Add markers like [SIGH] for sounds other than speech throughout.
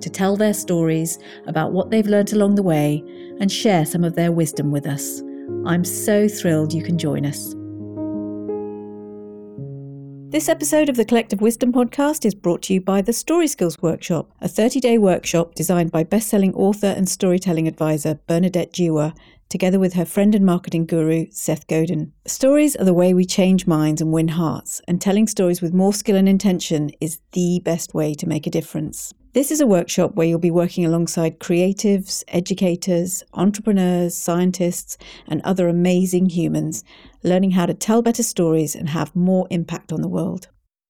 to tell their stories about what they've learnt along the way and share some of their wisdom with us. I'm so thrilled you can join us. This episode of the Collective Wisdom podcast is brought to you by the Story Skills Workshop, a 30 day workshop designed by best selling author and storytelling advisor Bernadette Jiwa, together with her friend and marketing guru, Seth Godin. Stories are the way we change minds and win hearts, and telling stories with more skill and intention is the best way to make a difference. This is a workshop where you'll be working alongside creatives, educators, entrepreneurs, scientists, and other amazing humans, learning how to tell better stories and have more impact on the world.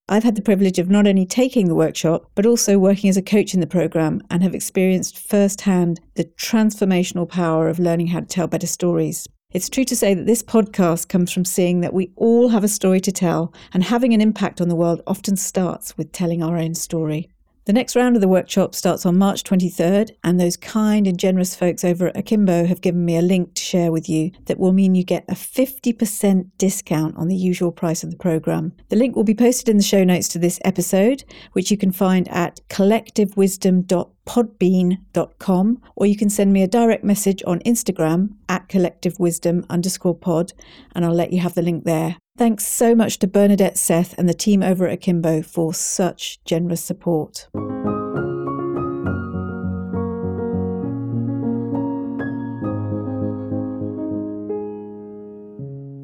I've had the privilege of not only taking the workshop, but also working as a coach in the program and have experienced firsthand the transformational power of learning how to tell better stories. It's true to say that this podcast comes from seeing that we all have a story to tell, and having an impact on the world often starts with telling our own story. The next round of the workshop starts on March 23rd, and those kind and generous folks over at Akimbo have given me a link to share with you that will mean you get a 50% discount on the usual price of the program. The link will be posted in the show notes to this episode, which you can find at collectivewisdom.com podbean.com, or you can send me a direct message on Instagram at collectivewisdom underscore pod, and I'll let you have the link there. Thanks so much to Bernadette Seth and the team over at Akimbo for such generous support.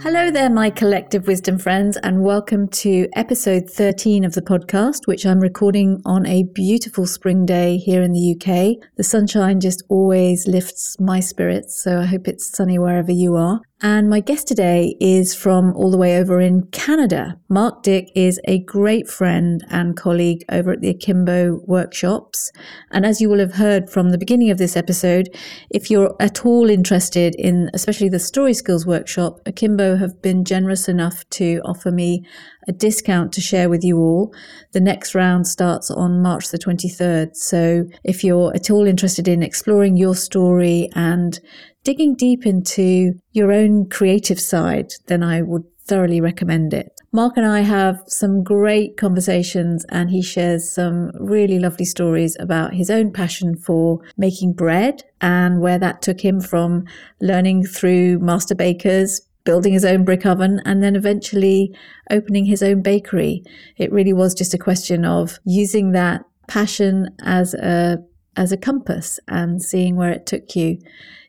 Hello there, my collective wisdom friends, and welcome to episode 13 of the podcast, which I'm recording on a beautiful spring day here in the UK. The sunshine just always lifts my spirits, so I hope it's sunny wherever you are. And my guest today is from all the way over in Canada. Mark Dyck is a great friend and colleague over at the Akimbo workshops. And as you will have heard from the beginning of this episode, if you're at all interested in especially the Story Skills workshop, Akimbo have been generous enough to offer me a discount to share with you all. The next round starts on March the 23rd. So if you're at all interested in exploring your story and digging deep into your own creative side, then I would thoroughly recommend it. Mark and I have some great conversations, and he shares some really lovely stories about his own passion for making bread and where that took him from learning through master bakers, building his own brick oven, and then eventually opening his own bakery. It really was just a question of using that passion as a as a compass and seeing where it took you.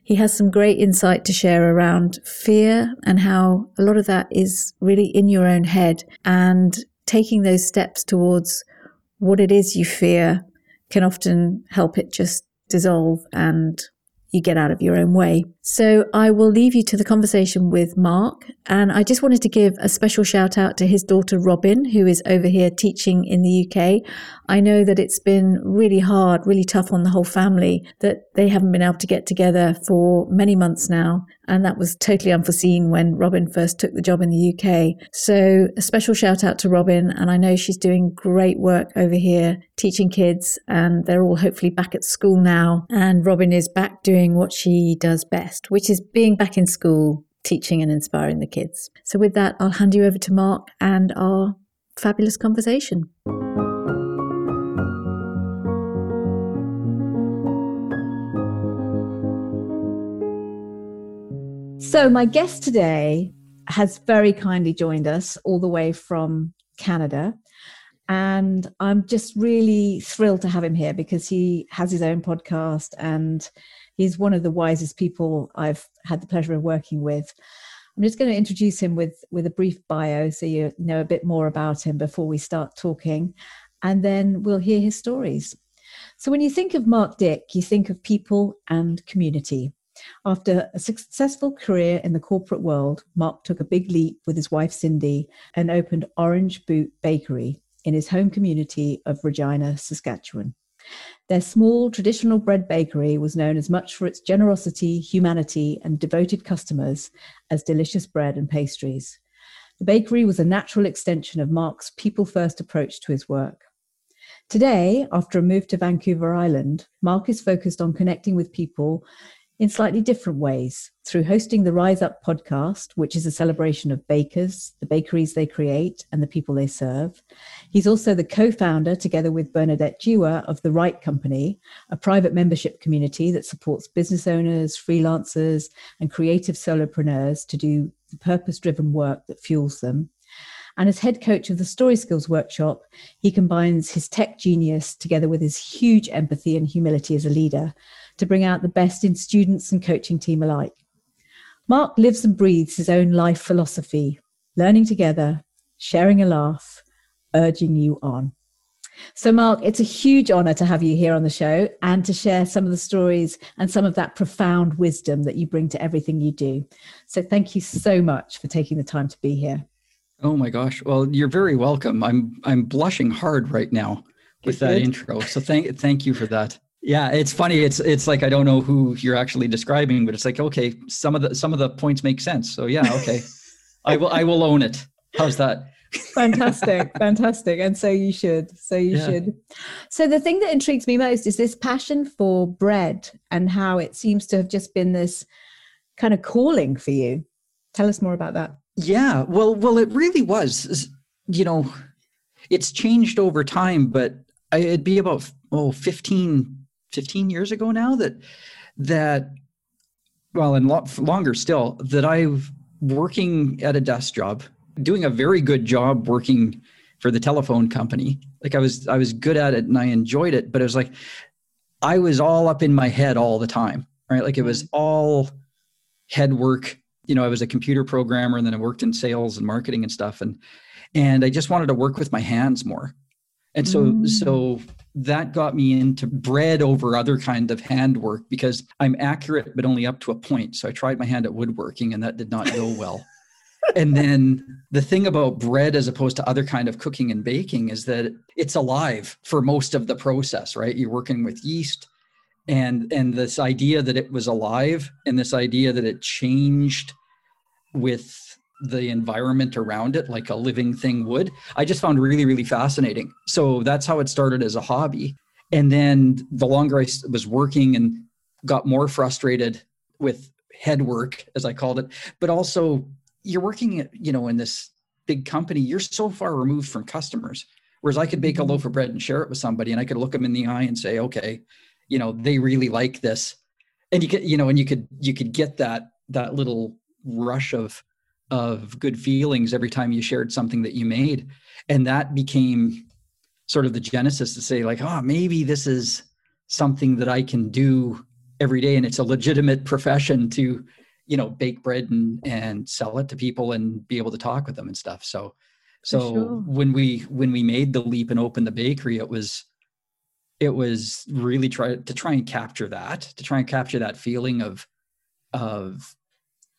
He has some great insight to share around fear and how a lot of that is really in your own head and taking those steps towards what it is you fear can often help it just dissolve and you get out of your own way. So I will leave you to the conversation with Mark. And I just wanted to give a special shout out to his daughter Robin, who is over here teaching in the UK. I know that it's been really hard, really tough on the whole family that they haven't been able to get together for many months now. And that was totally unforeseen when Robin first took the job in the UK. So a special shout out to Robin. And I know she's doing great work over here teaching kids and they're all hopefully back at school now. And Robin is back doing what she does best, which is being back in school, teaching and inspiring the kids. So with that, I'll hand you over to Mark and our fabulous conversation. So, my guest today has very kindly joined us all the way from Canada. And I'm just really thrilled to have him here because he has his own podcast and he's one of the wisest people I've had the pleasure of working with. I'm just going to introduce him with, with a brief bio so you know a bit more about him before we start talking, and then we'll hear his stories. So, when you think of Mark Dyck, you think of people and community. After a successful career in the corporate world, Mark took a big leap with his wife Cindy and opened Orange Boot Bakery in his home community of Regina, Saskatchewan. Their small traditional bread bakery was known as much for its generosity, humanity, and devoted customers as delicious bread and pastries. The bakery was a natural extension of Mark's people first approach to his work. Today, after a move to Vancouver Island, Mark is focused on connecting with people in slightly different ways through hosting the Rise Up podcast, which is a celebration of bakers, the bakeries they create, and the people they serve. He's also the co founder, together with Bernadette Jiwa, of The Right Company, a private membership community that supports business owners, freelancers, and creative solopreneurs to do the purpose driven work that fuels them. And as head coach of the Story Skills Workshop, he combines his tech genius together with his huge empathy and humility as a leader to bring out the best in students and coaching team alike. Mark lives and breathes his own life philosophy, learning together, sharing a laugh, urging you on. So, Mark, it's a huge honor to have you here on the show and to share some of the stories and some of that profound wisdom that you bring to everything you do. So, thank you so much for taking the time to be here. Oh my gosh! Well, you're very welcome. I'm I'm blushing hard right now with that intro. So thank thank you for that. Yeah, it's funny. It's it's like I don't know who you're actually describing, but it's like okay, some of the some of the points make sense. So yeah, okay, I will I will own it. How's that? fantastic, [LAUGHS] fantastic, and so you should. So you yeah. should. So the thing that intrigues me most is this passion for bread and how it seems to have just been this kind of calling for you. Tell us more about that. Yeah, well, well, it really was. You know, it's changed over time, but it'd be about oh 15 15 years ago now that that well and lo- longer still that I've working at a desk job doing a very good job working for the telephone company like I was I was good at it and I enjoyed it but it was like I was all up in my head all the time right like it was mm-hmm. all head work you know I was a computer programmer and then I worked in sales and marketing and stuff and and I just wanted to work with my hands more and so mm. so that got me into bread over other kind of handwork because I'm accurate, but only up to a point. So I tried my hand at woodworking and that did not go well. [LAUGHS] and then the thing about bread as opposed to other kind of cooking and baking is that it's alive for most of the process, right? You're working with yeast and and this idea that it was alive and this idea that it changed with the environment around it like a living thing would. I just found really really fascinating. So that's how it started as a hobby. And then the longer i was working and got more frustrated with head work as i called it but also you're working you know in this big company you're so far removed from customers. Whereas i could bake a mm-hmm. loaf of bread and share it with somebody and i could look them in the eye and say okay you know they really like this. And you could you know and you could you could get that that little rush of of good feelings every time you shared something that you made. And that became sort of the genesis to say like oh maybe this is something that i can do every day. And it's a legitimate profession to you know bake bread and and sell it to people and be able to talk with them and stuff. So so sure. when we when we made the leap and opened the bakery it was it was really try to try and capture that to try and capture that feeling of of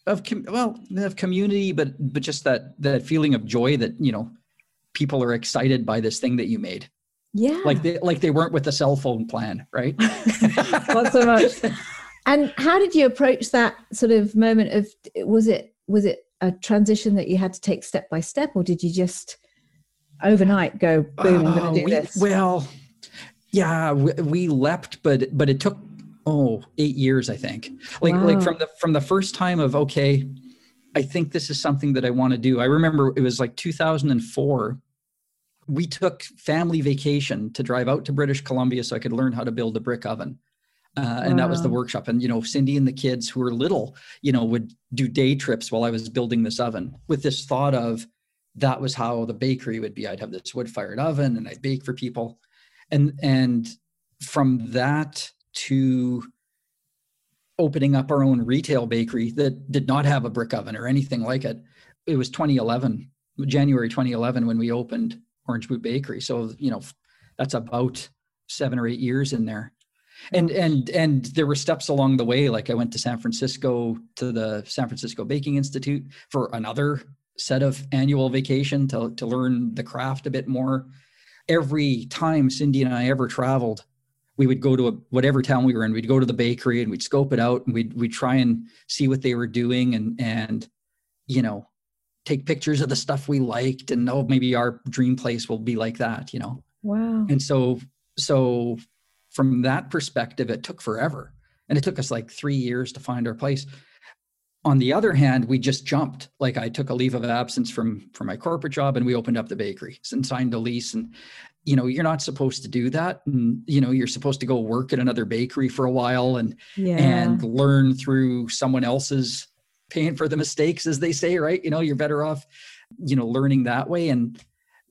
of com- well of community but but just that that feeling of joy that you know people are excited by this thing that you made. Yeah. Like they like they weren't with the cell phone plan right? [LAUGHS] Not so much. And how did you approach that sort of moment of was it was it a transition that you had to take step by step or did you just overnight go boom i'm going to do uh, we, this well yeah we, we leapt but but it took oh eight years i think. Like wow. like from the from the first time of okay i think this is something that i want to do. I remember it was like 2004 we took family vacation to drive out to british columbia so i could learn how to build a brick oven. Uh, and wow. that was the workshop. And you know cindy and the kids who were little you know would do day trips while i was building this oven with this thought of that was how the bakery would be. I'd have this wood fired oven and i'd bake for people. And and from that to opening up our own retail bakery that did not have a brick oven or anything like it. It was 2011, January 2011, when we opened Orange Boot Bakery. So, you know, that's about seven or eight years in there. And and and there were steps along the way. Like I went to San Francisco to the San Francisco Baking Institute for another set of annual vacation to, to learn the craft a bit more. Every time Cindy and I ever traveled, we would go to a, whatever town we were in we'd go to the bakery and we'd scope it out and we'd we'd try and see what they were doing and and you know take pictures of the stuff we liked and oh maybe our dream place will be like that you know? Wow. And so so from that perspective it took forever. And it took us like three years to find our place. On the other hand we just jumped. Like i took a leave of absence from from my corporate job and we opened up the bakery and signed a lease and you know you're not supposed to do that and you know you're supposed to go work at another bakery for a while and yeah. and learn through someone else's paying for the mistakes as they say right you know you're better off you know learning that way and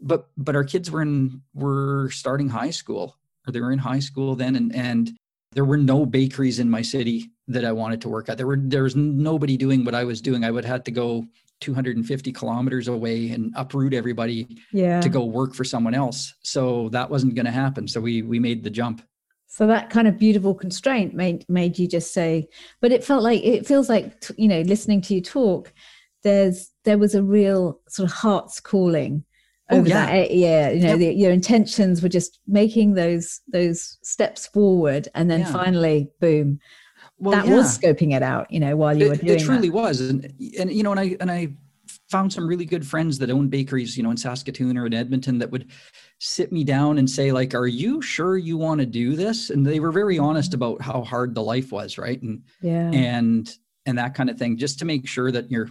but but our kids were in were starting high school or they were in high school then and and there were no bakeries in my city that I wanted to work at. There were there was nobody doing what I was doing. I would have to go 250 kilometers away and uproot everybody yeah. to go work for someone else. So that wasn't going to happen. So we we made the jump. So that kind of beautiful constraint made made you just say, but it felt like it feels like you know listening to you talk. There's there was a real sort of heart's calling Oh, over yeah. that yeah you know Yep. the, your intentions were just making those those steps forward and then Yeah. finally boom Well, that yeah. was scoping it out you know while you were it, doing it truly that. was and and you know and i and i found some really good friends that own bakeries you know in saskatoon or in edmonton that would sit me down and say like are you sure you want to do this and they were very honest Mm-hmm. about how hard the life was right and yeah and and that kind of thing just to make sure that you're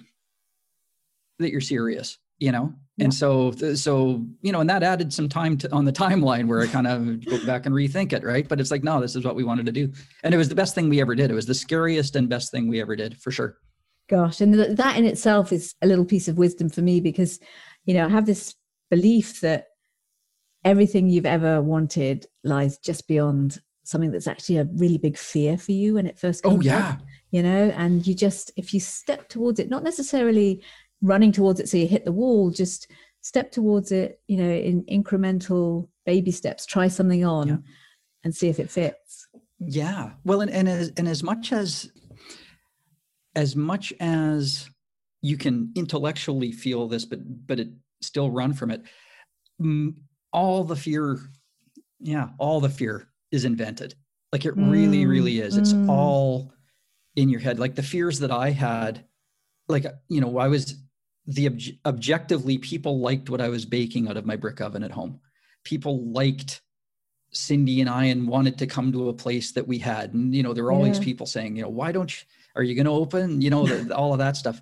that you're serious you know? Yeah. and so so you know and that added some time to on the [LAUGHS] timeline where i kind of go back and rethink it right? But it's like no this is what we wanted to do. And it was the best thing we ever did. It was the scariest and best thing we ever did for sure. Gosh, and that in itself is a little piece of wisdom for me because, you know, I have this belief that everything you've ever wanted lies just beyond something that's actually a really big fear for you when it first oh, comes oh up, yeah. you know, and you just, if you step towards it, not necessarily running towards it so you hit the wall, just step towards it, you know, in incremental baby steps, try something on Yeah. and see if it fits. Yeah. Well, and and as, and as much as as much as you can intellectually feel this, but but it still run from it. All the fear, yeah, all the fear is invented. Like it really, Mm, really is. It's mm. all in your head. Like the fears that I had, like you know, I was the obj- objectively people liked what I was baking out of my brick oven at home. People liked Cindy and I and wanted to come to a place that we had. And, you know, there were all these people saying, you know, why don't you, are you going to open? You know, the, all of that stuff.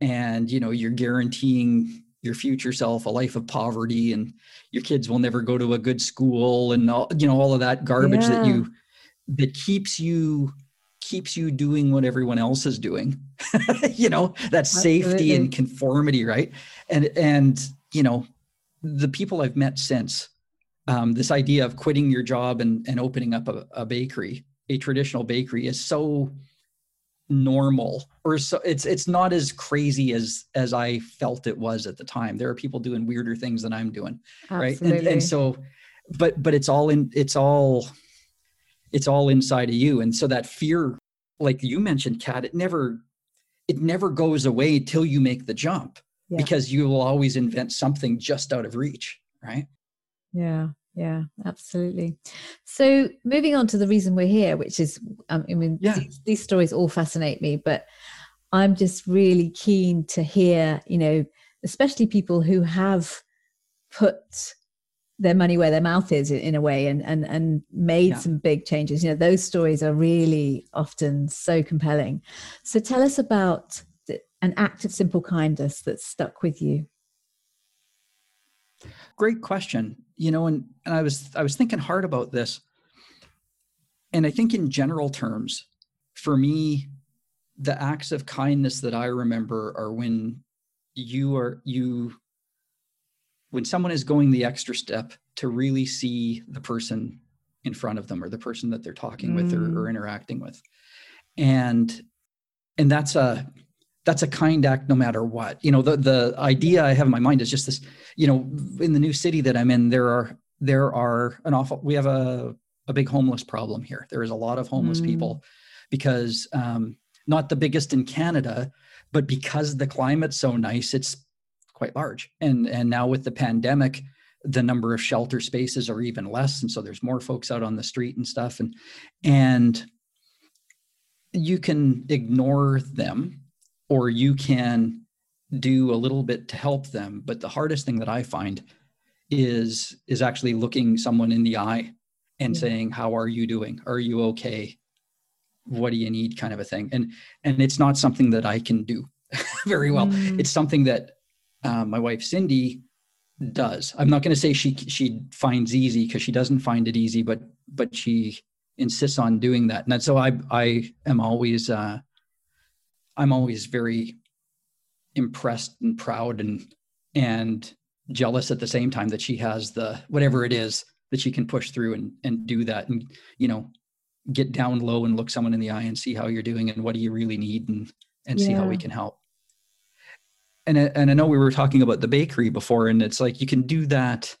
And, you know, you're guaranteeing your future self a life of poverty and your kids will never go to a good school and all, you know, all of that garbage that you, that keeps you, keeps you doing what everyone else is doing. [LAUGHS] you know, that safety and conformity. Right. And, and, you know, the people I've met since, um, this idea of quitting your job and, and opening up a, a bakery, a traditional bakery, is so normal, or so it's it's not as crazy as as I felt it was at the time. There are people doing weirder things than I'm doing, right? And, and so, but but it's all in it's all it's all inside of you, and so that fear, like you mentioned, Kat, it never it never goes away till you make the jump Yeah. because you will always invent something just out of reach, right? Yeah, yeah, absolutely. So moving on to the reason we're here, which is, um, I mean, Yeah. these, these stories all fascinate me, but I'm just really keen to hear, you know, especially people who have put their money where their mouth is in, a way and and and made Yeah. some big changes. You know those stories are really often so compelling. So tell us about the, an act of simple kindness that stuck with you. Great question. You know and, and i was i was thinking hard about this. And i think in general terms for me the acts of kindness that i remember are when you are you when someone is going the extra step to really see the person in front of them or the person that they're talking with or, or interacting with. And and that's a that's a kind act no matter what. You know the the idea i have in my mind is just this you know in the new city that i'm in there are there are an awful we have a a big homeless problem here. There is a lot of homeless Mm. people because um not the biggest in canada but because the climate's so nice it's quite large. And and now with the pandemic the number of shelter spaces are even less. And so there's more folks out on the street and stuff. And and you can ignore them or you can do a little bit to help them. But the hardest thing that i find is is actually looking someone in the eye and yeah. saying how are you doing? Are you okay? What do you need? kind of a thing. And and it's not something that i can do [LAUGHS] very well. Mm. it's something that uh, my wife cindy does. I'm not going to say she she finds easy because she doesn't find it easy but but she insists on doing that. And so i i am always uh i'm always very impressed and proud and and jealous at the same time that she has the whatever it is that she can push through and and do that and you know get down low and look someone in the eye and see how you're doing and what do you really need and and yeah. see how we can help and and I know we were talking about the bakery before and it's like you can do that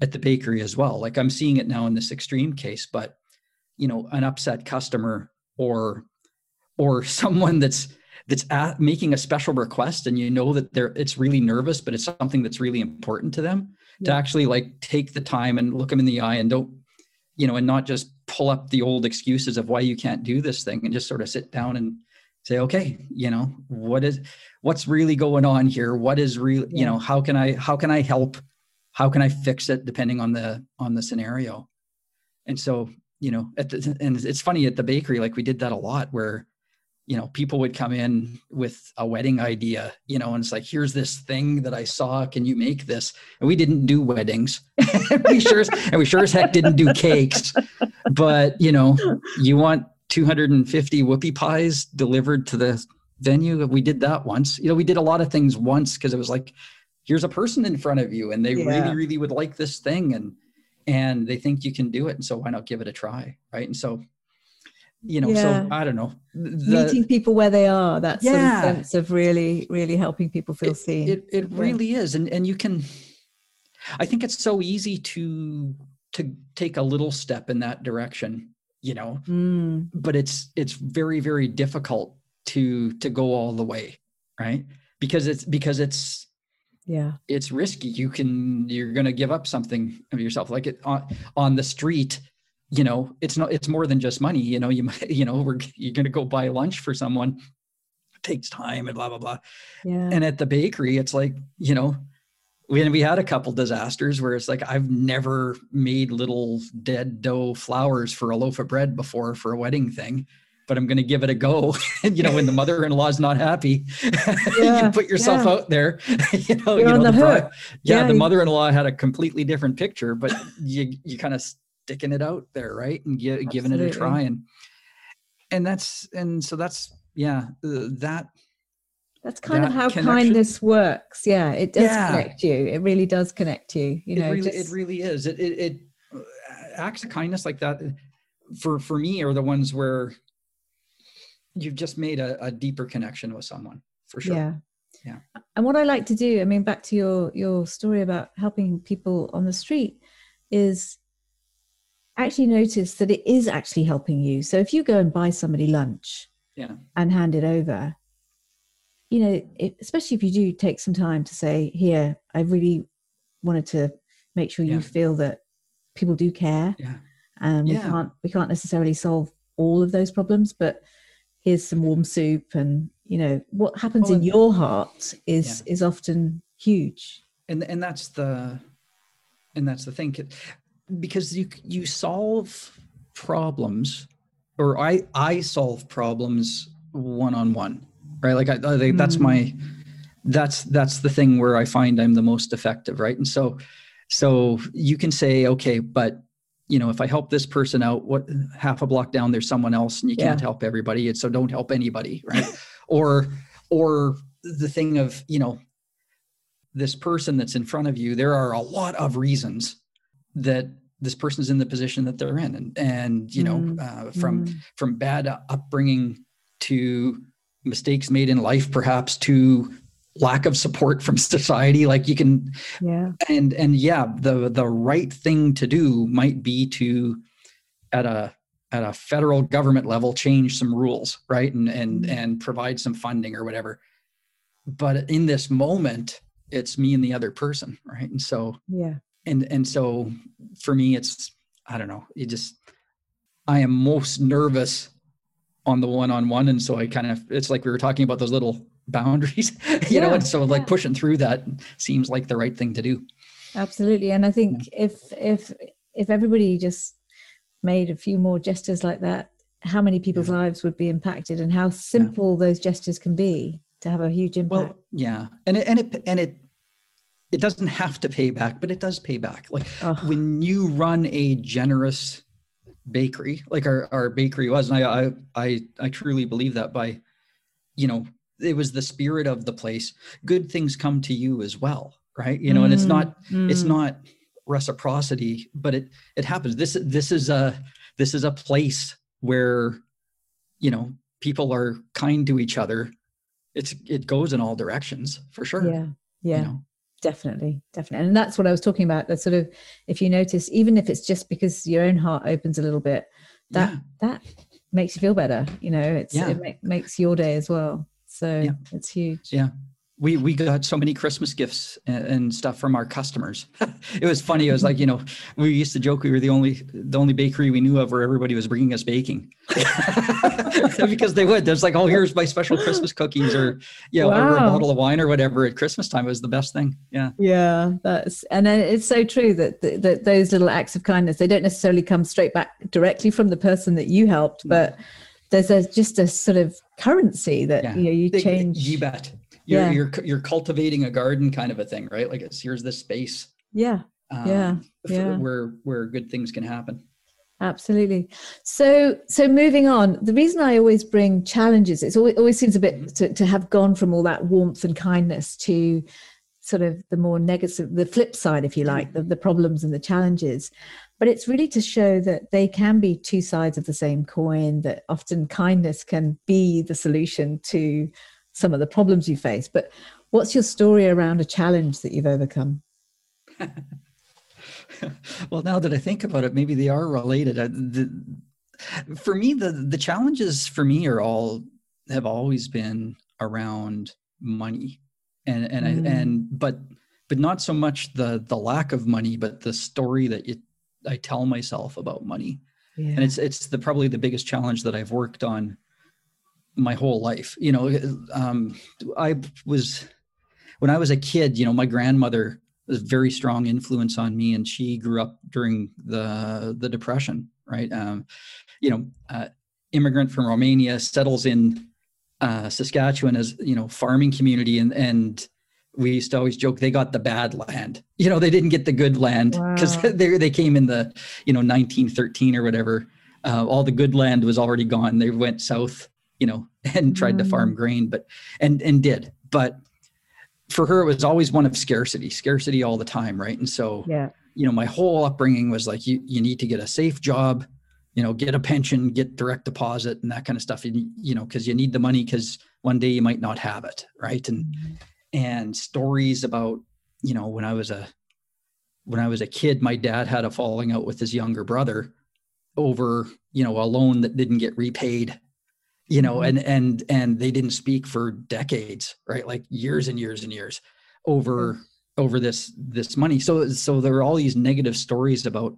at the bakery as well like I'm seeing it now in this extreme case but you know an upset customer or or [LAUGHS] someone that's that's at, making a special request and you know that they're it's really nervous but it's something that's really important to them yeah. to actually like take the time and look them in the eye and don't you know and not just pull up the old excuses of why you can't do this thing and just sort of sit down and say okay you know what is what's really going on here? What is real you know how can i how can i help? How can i fix it depending on the on the scenario? And so you know at the, and it's funny at the bakery like we did that a lot where you know people would come in with a wedding idea you know and it's like here's this thing that i saw. Can you make this? And we didn't do weddings. [LAUGHS] We sure as, and we sure as heck didn't do cakes. But you know you want 250 whoopie pies delivered to the venue. We did that once. You know we did a lot of things once because it was like here's a person in front of you and they yeah. really really would like this thing and and they think you can do it and so why not give it a try right? And so you know yeah. so i don't know. The, meeting people where they are that yeah. sort of sense of really really helping people feel it, seen. it, it really is and and you can i think it's so easy to to take a little step in that direction you know mm. but it's it's very very difficult to to go all the way right? Because it's because it's yeah. it's risky. You can you're going to give up something of yourself. Like it on on the street you know it's not it's more than just money you know you [LAUGHS] might you know we're you're going to go buy lunch for someone. It takes time and blah blah blah. Yeah. and at the bakery it's like you know we, we had a couple disasters where it's like I've never made little dead dough flowers for a loaf of bread before for a wedding thing, but I'm going to give it a go. [LAUGHS] you know, when the mother-in-law is not happy, [LAUGHS] yeah, you put yourself yeah. out there. [LAUGHS] you know, You're you know, the, the yeah, yeah, the mother-in-law had a completely different picture, but you you kind of sticking it out there, right? And gi- giving it a try. And, and that's, and so that's, yeah, uh, that. That's kind that of how connection. kindness works. Yeah. It does yeah. connect you. It really does connect you. You know, it really, just... it really is. It, it, it uh, acts of kindness like that for, for me are the ones where you've just made a, a deeper connection with someone for sure. Yeah yeah and what i like to do i mean back to your your story about helping people on the street is actually notice that it is actually helping you. So if you go and buy somebody lunch yeah. and hand it over, you know, it, especially if you do take some time to say, here, I really wanted to make sure yeah. you feel that people do care. Yeah. And we yeah. can't we can't necessarily solve all of those problems, but here's some warm soup and you know what happens well, in your heart is yeah. is often huge and and that's the and that's the thing because you you solve problems or i i solve problems one on one right like i, I think that's my mm. that's that's the thing where i find i'm the most effective right and so so you can say okay but you know if i help this person out what half a block down there's someone else and you can't help everybody and so don't help anybody right [LAUGHS] or or the thing of you know this person that's in front of you there are a lot of reasons that this person's in the position that they're in and and you know mm. uh, from mm. from bad upbringing to mistakes made in life perhaps to lack of support from [LAUGHS] society. Like you can yeah. and and yeah the the right thing to do might be to at a at a federal government level change some rules right? And and mm. and provide some funding or whatever. But in this moment it's me and the other person right? And so yeah. and and so for me it's i don't know it just i am most nervous on the one-on-one and so i kind of it's like we were talking about those little boundaries [LAUGHS] you yeah, know and so like yeah. pushing through that seems like the right thing to do absolutely and i think yeah. if if if everybody just made a few more gestures like that how many people's lives would be impacted and how simple those gestures can be to have a huge impact well yeah and it and it and it it doesn't have to pay back, but it does pay back. Like oh. when you run a generous bakery, like our, our bakery was, and I, I, I, I truly believe that by, you know, it was the spirit of the place. Good things come to you as well, right? You know, mm, and it's not, mm. it's not reciprocity, but it, it happens. This, this is a, this is a place where, you know, people are kind to each other. It's, it goes in all directions for sure. Yeah. Yeah. You know? Definitely definitely and that's what i was talking about that sort of if you notice even if it's just because your own heart opens a little bit that yeah. that makes you feel better you know it's yeah. it make, makes your day as well so yeah. it's huge yeah we we got so many Christmas gifts and, stuff from our customers. [LAUGHS] it was funny. It was like you know we used to joke we were the only the only bakery we knew of where everybody was bringing us baking [LAUGHS] because they would. There's like oh here's my special Christmas cookies or you know wow. or a bottle of wine or whatever at Christmas time. It was the best thing. Yeah. Yeah, that's and it's so true that, that that those little acts of kindness they don't necessarily come straight back directly from the person that you helped, but there's a just a sort of currency that yeah. you know you change. You bet you're yeah. you're you're cultivating a garden kind of a thing right? Like it's here's this space. Yeah. Um, yeah yeah. where where good things can happen. Absolutely. So so moving on the reason i always bring challenges it always, always seems a bit mm-hmm. to, to have gone from all that warmth and kindness to sort of the more negative the flip side if you like mm-hmm. the, the problems and the challenges. But it's really to show that they can be two sides of the same coin that often kindness can be the solution to some of the problems you face. But what's your story around a challenge that you've overcome? [LAUGHS] well, now that I think about it, maybe they are related. I, the, for me, the the challenges for me are all have always been around money, and and mm. I, and but but not so much the the lack of money, but the story that you, I tell myself about money. Yeah. And it's it's the probably the biggest challenge that I've worked on my whole life. You know, um, I was when I was a kid. You know, my grandmother was a very strong influence on me, and she grew up during the the depression. Right. Um, you know, uh, immigrant from Romania settles in uh, Saskatchewan as you know farming community, and and we used to always joke they got the bad land. You know, they didn't get the good land because wow. [LAUGHS] they they came in the you know 1913 or whatever. Uh, all the good land was already gone. They went south you know, [LAUGHS] and tried mm. to farm mm. grain, but and and did. But for her, it was always one of scarcity, scarcity all the time, right? And so, yeah, you know, my whole upbringing was like, you you need to get a safe job, you know, get a pension, get direct deposit, and that kind of stuff. You, you know, because you need the money because one day you might not have it, right? And mm. and stories about, you know, when I was a when I was a kid, my dad had a falling out with his younger brother over, you know, a loan that didn't get repaid you know mm-hmm. and and and they didn't speak for decades right? Like years and years and years over over this this money. So so there are all these negative stories about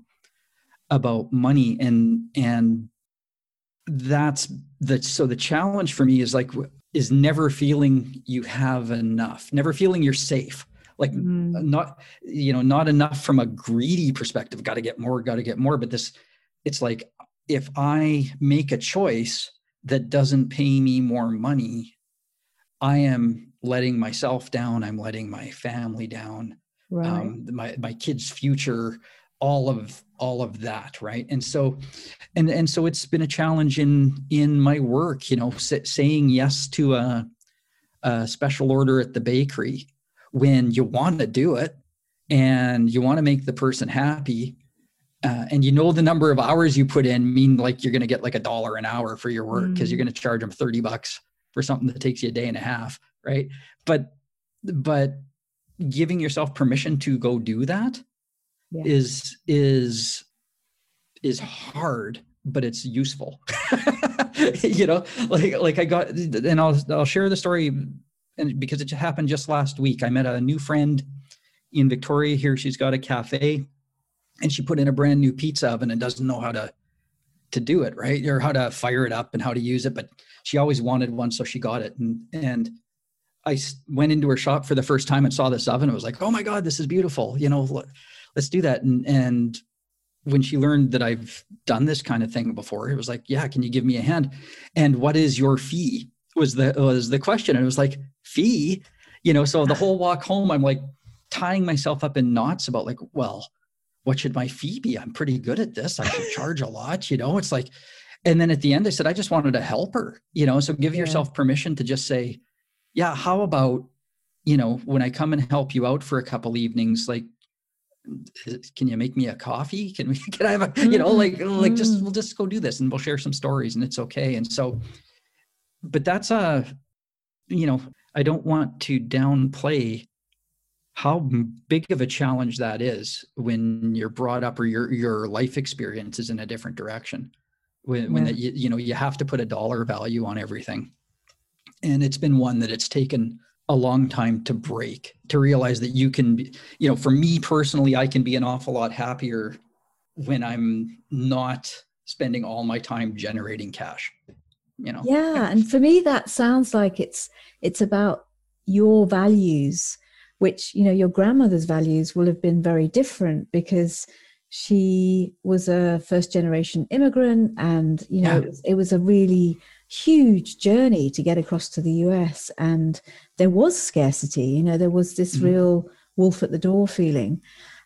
about money and and that's the so the challenge for me is like is never feeling you have enough never feeling you're safe. Like mm. not you know not enough from a greedy perspective got to get more got to get more. But this it's like if i make a choice that doesn't pay me more money, I am letting myself down. I'm letting my family down. Right. Um, my my kids' future, all of all of that, right? And so, and and so it's been a challenge in in my work. You know, saying yes to a, a special order at the bakery when you want to do it and you want to make the person happy uh, and you know the number of hours you put in mean like you're going to get like a dollar an hour for your work because mm. you're going to charge them 30 bucks for something that takes you a day and a half right but but giving yourself permission to go do that yeah. is is is hard but it's useful [LAUGHS] you know like like i got and i'll i'll share the story and because it happened just last week i met a new friend in Victoria here. She's got a cafe and she put in a brand new pizza oven and doesn't know how to to do it right? Or how to fire it up and how to use it but she always wanted one so she got it. And and i went into her shop for the first time and saw this oven it was like oh my god this is beautiful you know let's do that. And and when she learned that i've done this kind of thing before it was like yeah can you give me a hand? And what is your fee? Was the was the question. And it was like fee? You know so the whole walk home i'm like tying myself up in knots about like well what should my fee be? I'm pretty good at this. I should charge a lot, you know? It's like, and then at the end, I said, I just wanted to help her, you know? So give yeah. yourself permission to just say, yeah, how about, you know, when I come and help you out for a couple evenings, like, can you make me a coffee? Can we, [LAUGHS] can I have a, you know, like, like just, mm-hmm. we'll just go do this and we'll share some stories and it's okay. And so, but that's a, you know, I don't want to downplay how big of a challenge that is when you're brought up or your your life experience is in a different direction. When, yeah. when that you, you know you have to put a dollar value on everything. And it's been one that it's taken a long time to break to realize that you can be you know for me personally i can be an awful lot happier when i'm not spending all my time generating cash you know? Yeah and for me that sounds like it's it's about your values which you know your grandmother's values will have been very different because she was a first generation immigrant and you know yeah. it, was, it, was, a really huge journey to get across to the US and there was scarcity you know there was this mm-hmm. real wolf at the door feeling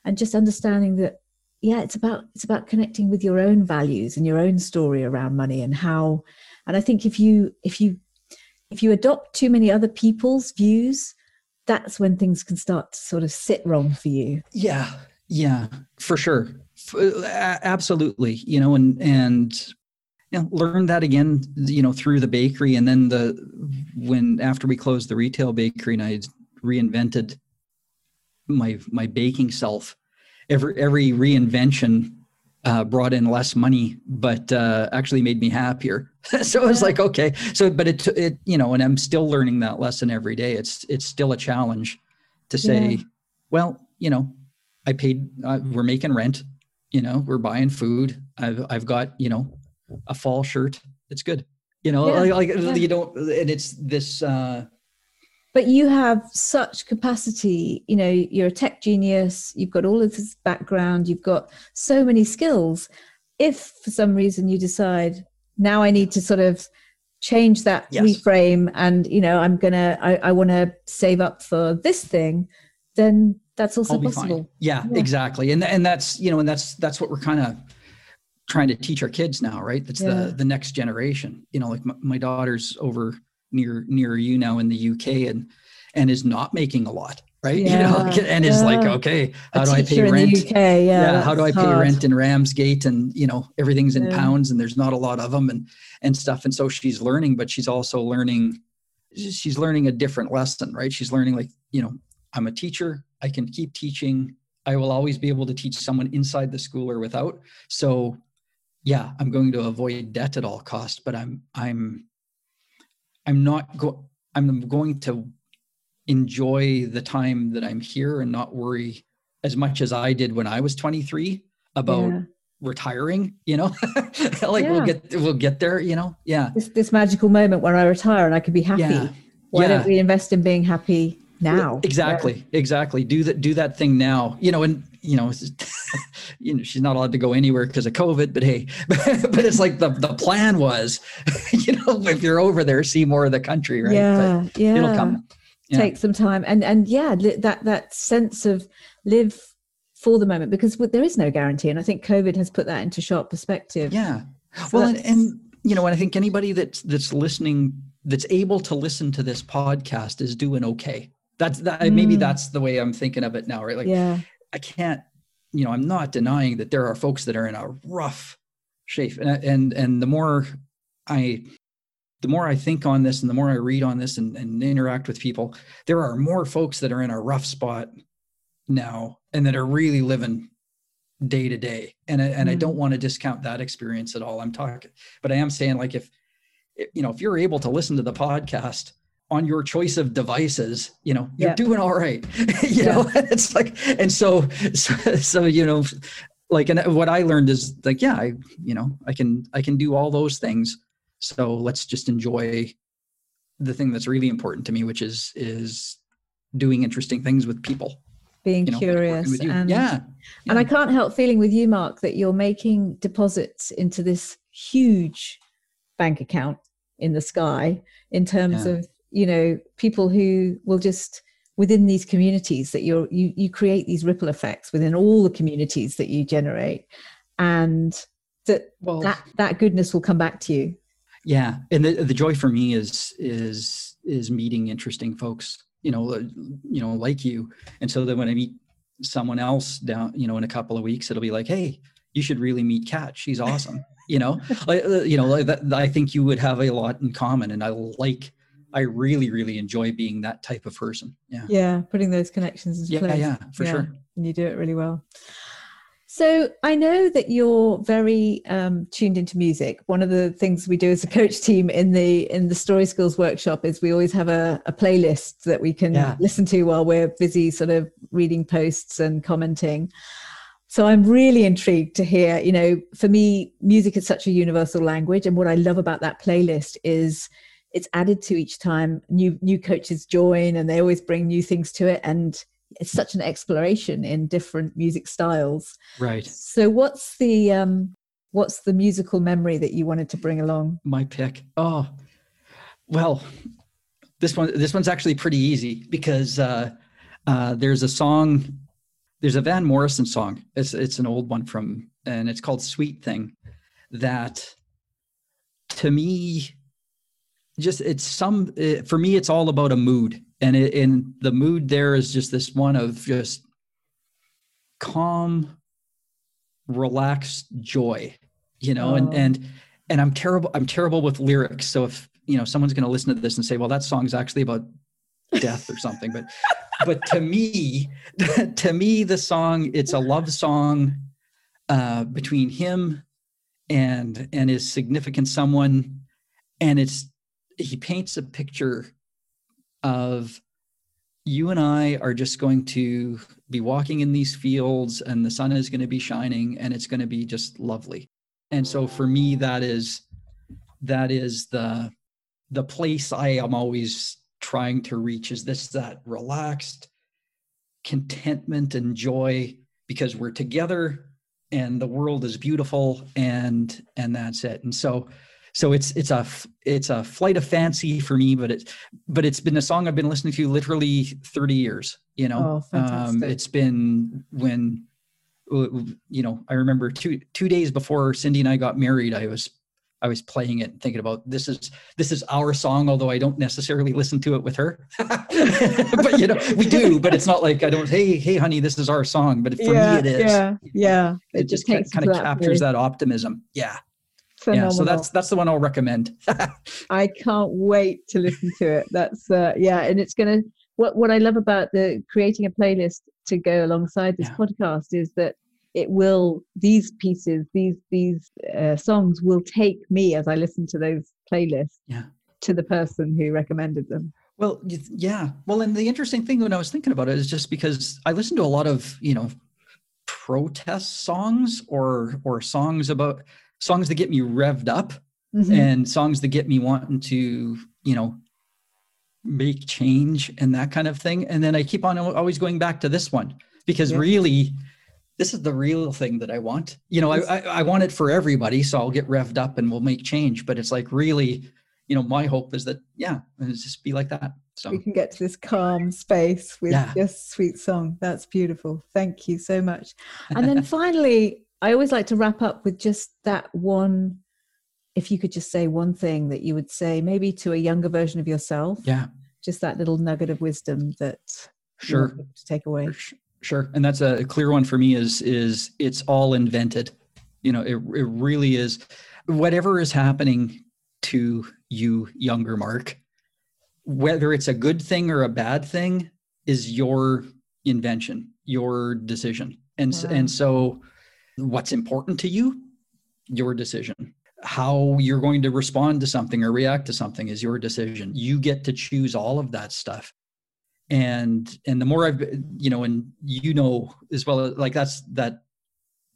and just understanding that yeah it's about it's about connecting with your own values and your own story around money and how and i think if you if you if you adopt too many other people's views that's when things can start to sort of sit wrong for you. Yeah, yeah, for sure, uh, absolutely. You know, and and you know, learn that again. You know, through the bakery, and then the when after we closed the retail bakery, and I reinvented my my baking self. Every every reinvention uh, brought in less money, but uh, actually made me happier. [LAUGHS] so it was like, okay. So, but it, it, you know, and I'm still learning that lesson every day. It's, it's still a challenge to say, yeah. well, you know, I paid, uh, we're making rent, you know, we're buying food. I've, I've got, you know, a fall shirt. It's good. You know, yeah. like, like yeah. you don't, and it's this, uh, but you have such capacity you know you're a tech genius you've got all of this background you've got so many skills. If for some reason you decide now i need to sort of change that yes. reframe and you know i'm gonna i, I want to save up for this thing then that's also possible. Yeah, yeah, exactly. And and that's you know and that's that's what we're kind of trying to teach our kids now right? That's yeah. the the next generation. You know like my, my daughter's over near near you now in the UK and and is not making a lot right? Yeah, [LAUGHS] you know and yeah. is like okay how do i pay rent? UK, yeah, yeah how do i pay hard. rent in ramsgate and you know everything's in yeah. pounds and there's not a lot of them and and stuff. And so she's learning but she's also learning she's learning a different lesson right? She's learning like you know i'm a teacher. I can keep teaching. I will always be able to teach someone inside the school or without. So yeah i'm going to avoid debt at all cost but i'm i'm i'm not go i'm going to enjoy the time that i'm here and not worry as much as i did when i was 23 about yeah. retiring you know? [LAUGHS] Like yeah. we'll get we'll get there you know? Yeah. This, this magical moment where i retire and i can be happy. Yeah. why don't we invest in being happy now? Exactly exactly. Do that do that thing now you know and you know, [LAUGHS] you know, she's not allowed to go anywhere because of COVID. But hey, [LAUGHS] but it's like the the plan was, [LAUGHS] you know, if you're over there, see more of the country, right? Yeah, but yeah. It'll come. Yeah. Take some time, and and yeah, that that sense of live for the moment because there is no guarantee, and I think COVID has put that into sharp perspective. Yeah. So well, and, and you know, and I think anybody that's that's listening, that's able to listen to this podcast, is doing okay that's that mm. maybe that's the way i'm thinking of it now right like yeah I can't, you know, I'm not denying that there are folks that are in a rough shape. And and and the more I the more I think on this and the more I read on this and, and interact with people, there are more folks that are in a rough spot now and that are really living day to day. And, I, and mm-hmm. I don't want to discount that experience at all. I'm talking, but I am saying like if, you know, if you're able to listen to the podcast on your choice of devices, you know, you're Yeah. doing all right. [LAUGHS] you Yeah. know, it's like, and so, so, so, you know, like, and what I learned is like, yeah, I, you know, I can, I can do all those things. So let's just enjoy the thing that's really important to me, which is, is doing interesting things with people. being You know, curious and yeah. and I can't help feeling with you, Mark, that you're making deposits into this huge bank account in the sky in terms Yeah. of, you know, people who will just within these communities that you're you you create these ripple effects within all the communities that you generate. And that Well, that that goodness will come back to you. yeah. And the, the joy for me is is is meeting interesting folks you know you know like you. And so that when i meet someone else down you know in a couple of weeks it'll be like hey you should really meet kat she's awesome. You know? [LAUGHS] Like uh, you know like that, i think you would have a lot in common. And i like i really really enjoy being that type of person yeah Yeah, putting those connections into yeah place. yeah for Yeah. sure and you do it really well. So I know that you're very um, tuned into music. One of the things we do as a coach team in the in the Story Skills workshop is we always have a, a playlist that we can Yeah. listen to while we're busy, sort of reading posts and commenting. So I'm really intrigued to hear. You know, for me, music is such a universal language, and what I love about that playlist is it's added to each time new new coaches join and they always bring new things to it. And it's such an exploration in different music styles. Right. So what's the um what's the musical memory that you wanted to bring along? My pick. Oh well this one this one's actually pretty easy because uh uh there's a song there's a van morrison song. It's it's an old one from and it's called sweet thing that to me just it's some uh, for me it's all about a mood. And it, and the mood there is just this one of just calm relaxed joy you know and Oh. and and i'm terrible i'm terrible with lyrics. So if you know someone's going to listen to this and say well that song's actually about death or something but but to me [LAUGHS] to me the song it's a love song uh between him and and his significant someone. And it's he paints a picture of you and I are just going to be walking in these fields and the sun is going to be shining and it's going to be just lovely. And so for me that is that is the the place I am always trying to reach is this that relaxed contentment and joy because we're together and the world is beautiful and and that's it. And so so it's it's a it's a flight of fancy for me but it's but it's been a song i've been listening to literally 30 years you know? Oh, um, fantastic. it's been when you know i remember two two days before cindy and i got married i was i was playing it and thinking about this is this is our song although i don't necessarily listen to it with her. [LAUGHS] But you know we do but it's not like i don't hey hey honey this is our song but for me it is. yeah yeah. It, just kind of captures that optimism. Yeah Phenomenal. yeah so that's that's the one i'll recommend [LAUGHS] I can't wait to listen to it. That's uh, yeah, and it's gonna. What what I love about the creating a playlist to go alongside this Yeah. podcast is that it will these pieces these these uh, songs will take me as I listen to those playlists Yeah. to the person who recommended them. Well, yeah. Well, and the interesting thing when I was thinking about it is just because I listen to a lot of, you know, protest songs or or songs about songs that get me revved up Mhm. and songs that get me wanting to, you know, make change and that kind of thing. And then I keep on always going back to this one because Yeah. really this is the real thing that I want. You know, I, I I want it for everybody, so I'll get revved up and we'll make change. But it's like really, you know, my hope is that yeah, it's just be like that. So we can get to this calm space with Yeah. just sweet song. That's beautiful. Thank you so much. And then [LAUGHS] finally, I always like to wrap up with just that one. If you could just say one thing that you would say, maybe to a younger version of yourself, yeah, just that little nugget of wisdom that sure. to take away. Sure. And that's a clear one for me is is it's all invented. You know, it it really is whatever is happening to you younger Mark, whether it's a good thing or a bad thing is your invention, your decision. And Wow. and so what's important to you, your decision. how you're going to respond to something or react to something is your decision. You get to choose all of that stuff. And and the more i've you know and you know as well like that's that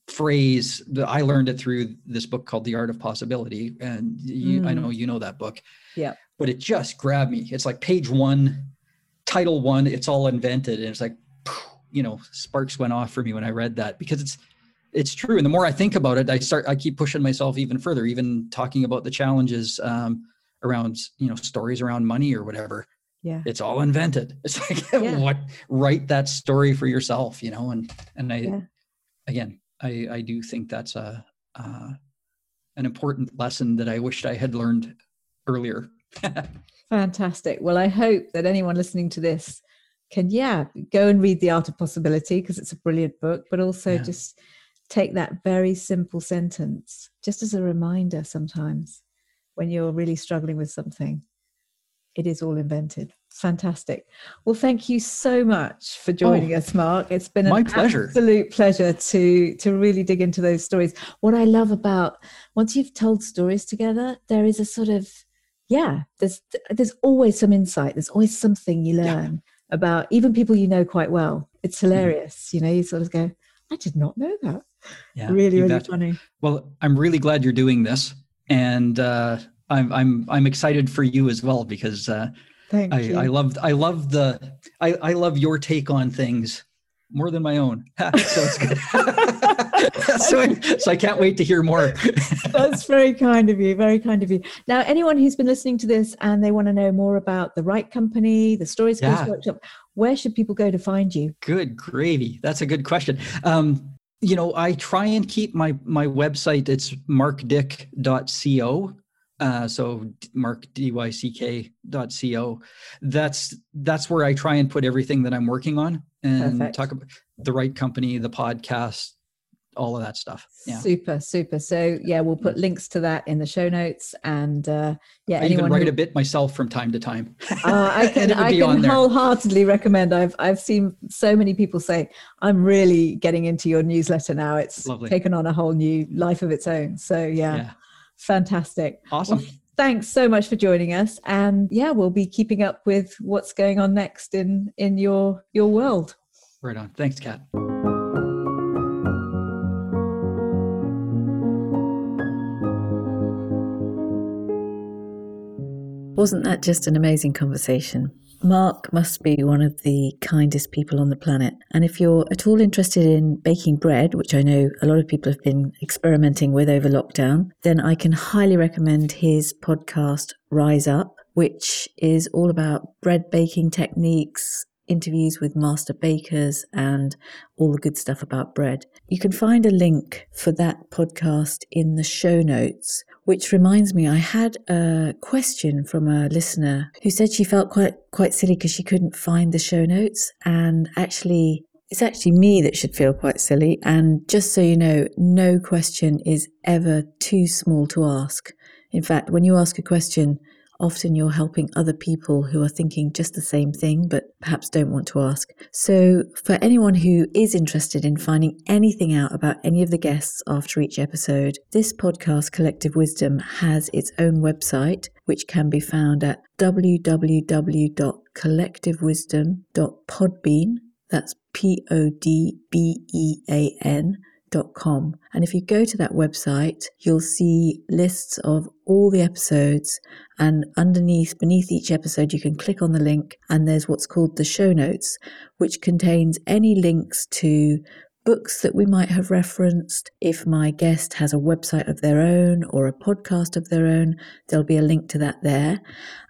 phrase that i learned it through this book called the art of possibility. And you, mm. i know you know that book. Yeah. But it just grabbed me. It's like page one title one it's all invented. And it's like you know sparks went off for me when i read that because it's it's true and the more i think about it i start i keep pushing myself even further even talking about the challenges um, around you know stories around money or whatever yeah it's all invented [LAUGHS] it's like yeah. what write that story for yourself you know and and i yeah. again i i do think that's a uh, an important lesson that i wished i had learned earlier [LAUGHS] fantastic well i hope that anyone listening to this can yeah go and read the art of possibility because it's a brilliant book but also yeah. just take that very simple sentence just as a reminder sometimes when you're really struggling with something. It is all invented. Fantastic. Well, thank you so much for joining oh, us, Mark. It's been an pleasure. absolute pleasure to to really dig into those stories. What I love about once you've told stories together, there is a sort of yeah, there's there's always some insight. There's always something you learn yeah. about even people you know quite well. It's mm-hmm. hilarious. Mm. You know, you sort of go, I did not know that. Yeah, really, really funny. Well, I'm really glad you're doing this, and uh, I'm I'm I'm excited for you as well because uh, Thank I, you. I love I love the I, I love your take on things more than my own. [LAUGHS] so it's good. [LAUGHS] so, so I can't wait to hear more. [LAUGHS] That's very kind of you. Very kind of you. Now, anyone who's been listening to this and they want to know more about the Right Company, the Story Skills yeah. Workshop, where should people go to find you? Good gravy. That's a good question. Um, you know, I try and keep my my website. It's markdyck.co. Uh, so mark d-y-c-k dot co That's that's where I try and put everything that I'm working on and Perfect. talk about the right company, the podcast, all of that stuff. Yeah. Super, super. So yeah, we'll put links to that in the show notes. And uh, yeah, I even write who... a bit myself from time to time. [LAUGHS] Uh, I [LAUGHS] can, I can wholeheartedly recommend. I've I've seen so many people say, "I'm really getting into your newsletter now. It's Lovely. taken on a whole new life of its own." So yeah, yeah. fantastic. Awesome. Well, thanks so much for joining us. And yeah, we'll be keeping up with what's going on next in in your your world. Right on. Thanks, Kat. Wasn't that just an amazing conversation? Mark must be one of the kindest people on the planet. And if you're at all interested in baking bread, which I know a lot of people have been experimenting with over lockdown, then I can highly recommend his podcast, Rise Up, which is all about bread baking techniques, interviews with master bakers, and all the good stuff about bread. You can find a link for that podcast in the show notes. Which reminds me, I had a question from a listener who said she felt quite quite silly because she couldn't find the show notes, and actually, it's actually me that should feel quite silly. And just so you know, no question is ever too small to ask. In fact, when you ask a question, Often you're helping other people who are thinking just the same thing, but perhaps don't want to ask. So, for anyone who is interested in finding anything out about any of the guests after each episode, this podcast, Collective Wisdom, has its own website, which can be found at www.collectivewisdom.podbean. That's P O D B E A N And if you go to that website, you'll see lists of all the episodes. And underneath, beneath each episode, you can click on the link, and there's what's called the show notes, which contains any links to books that we might have referenced. If my guest has a website of their own or a podcast of their own, there'll be a link to that there.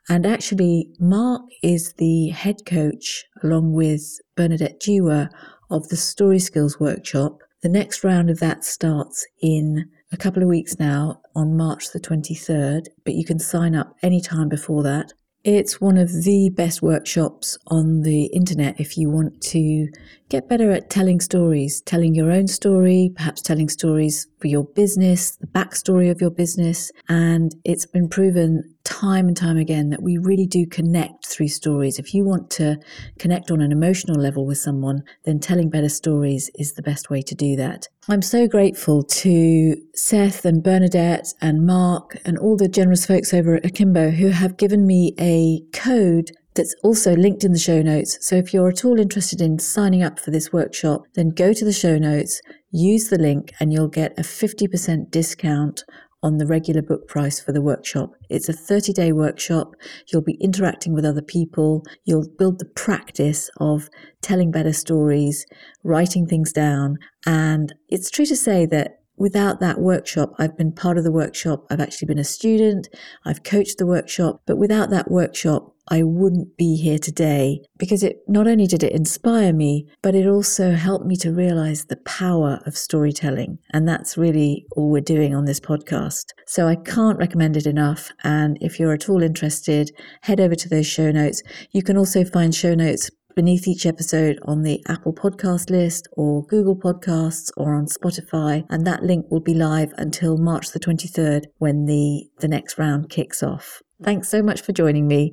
And actually, Mark is the head coach, along with Bernadette Jiwa, of the Story Skills Workshop the next round of that starts in a couple of weeks now on March the 23rd, but you can sign up anytime before that. It's one of the best workshops on the internet if you want to get better at telling stories, telling your own story, perhaps telling stories for your business, the backstory of your business. And it's been proven time and time again that we really do connect through stories. If you want to connect on an emotional level with someone, then telling better stories is the best way to do that. I'm so grateful to Seth and Bernadette and Mark and all the generous folks over at Akimbo who have given me a code that's also linked in the show notes. So if you're at all interested in signing up for this workshop, then go to the show notes, use the link, and you'll get a 50% discount on the regular book price for the workshop. It's a 30 day workshop. You'll be interacting with other people. You'll build the practice of telling better stories, writing things down. And it's true to say that without that workshop, I've been part of the workshop. I've actually been a student. I've coached the workshop. But without that workshop, I wouldn't be here today because it not only did it inspire me, but it also helped me to realize the power of storytelling. And that's really all we're doing on this podcast. So I can't recommend it enough. And if you're at all interested, head over to those show notes. You can also find show notes beneath each episode on the Apple Podcast list or Google Podcasts or on Spotify. And that link will be live until March the 23rd when the, the next round kicks off. Thanks so much for joining me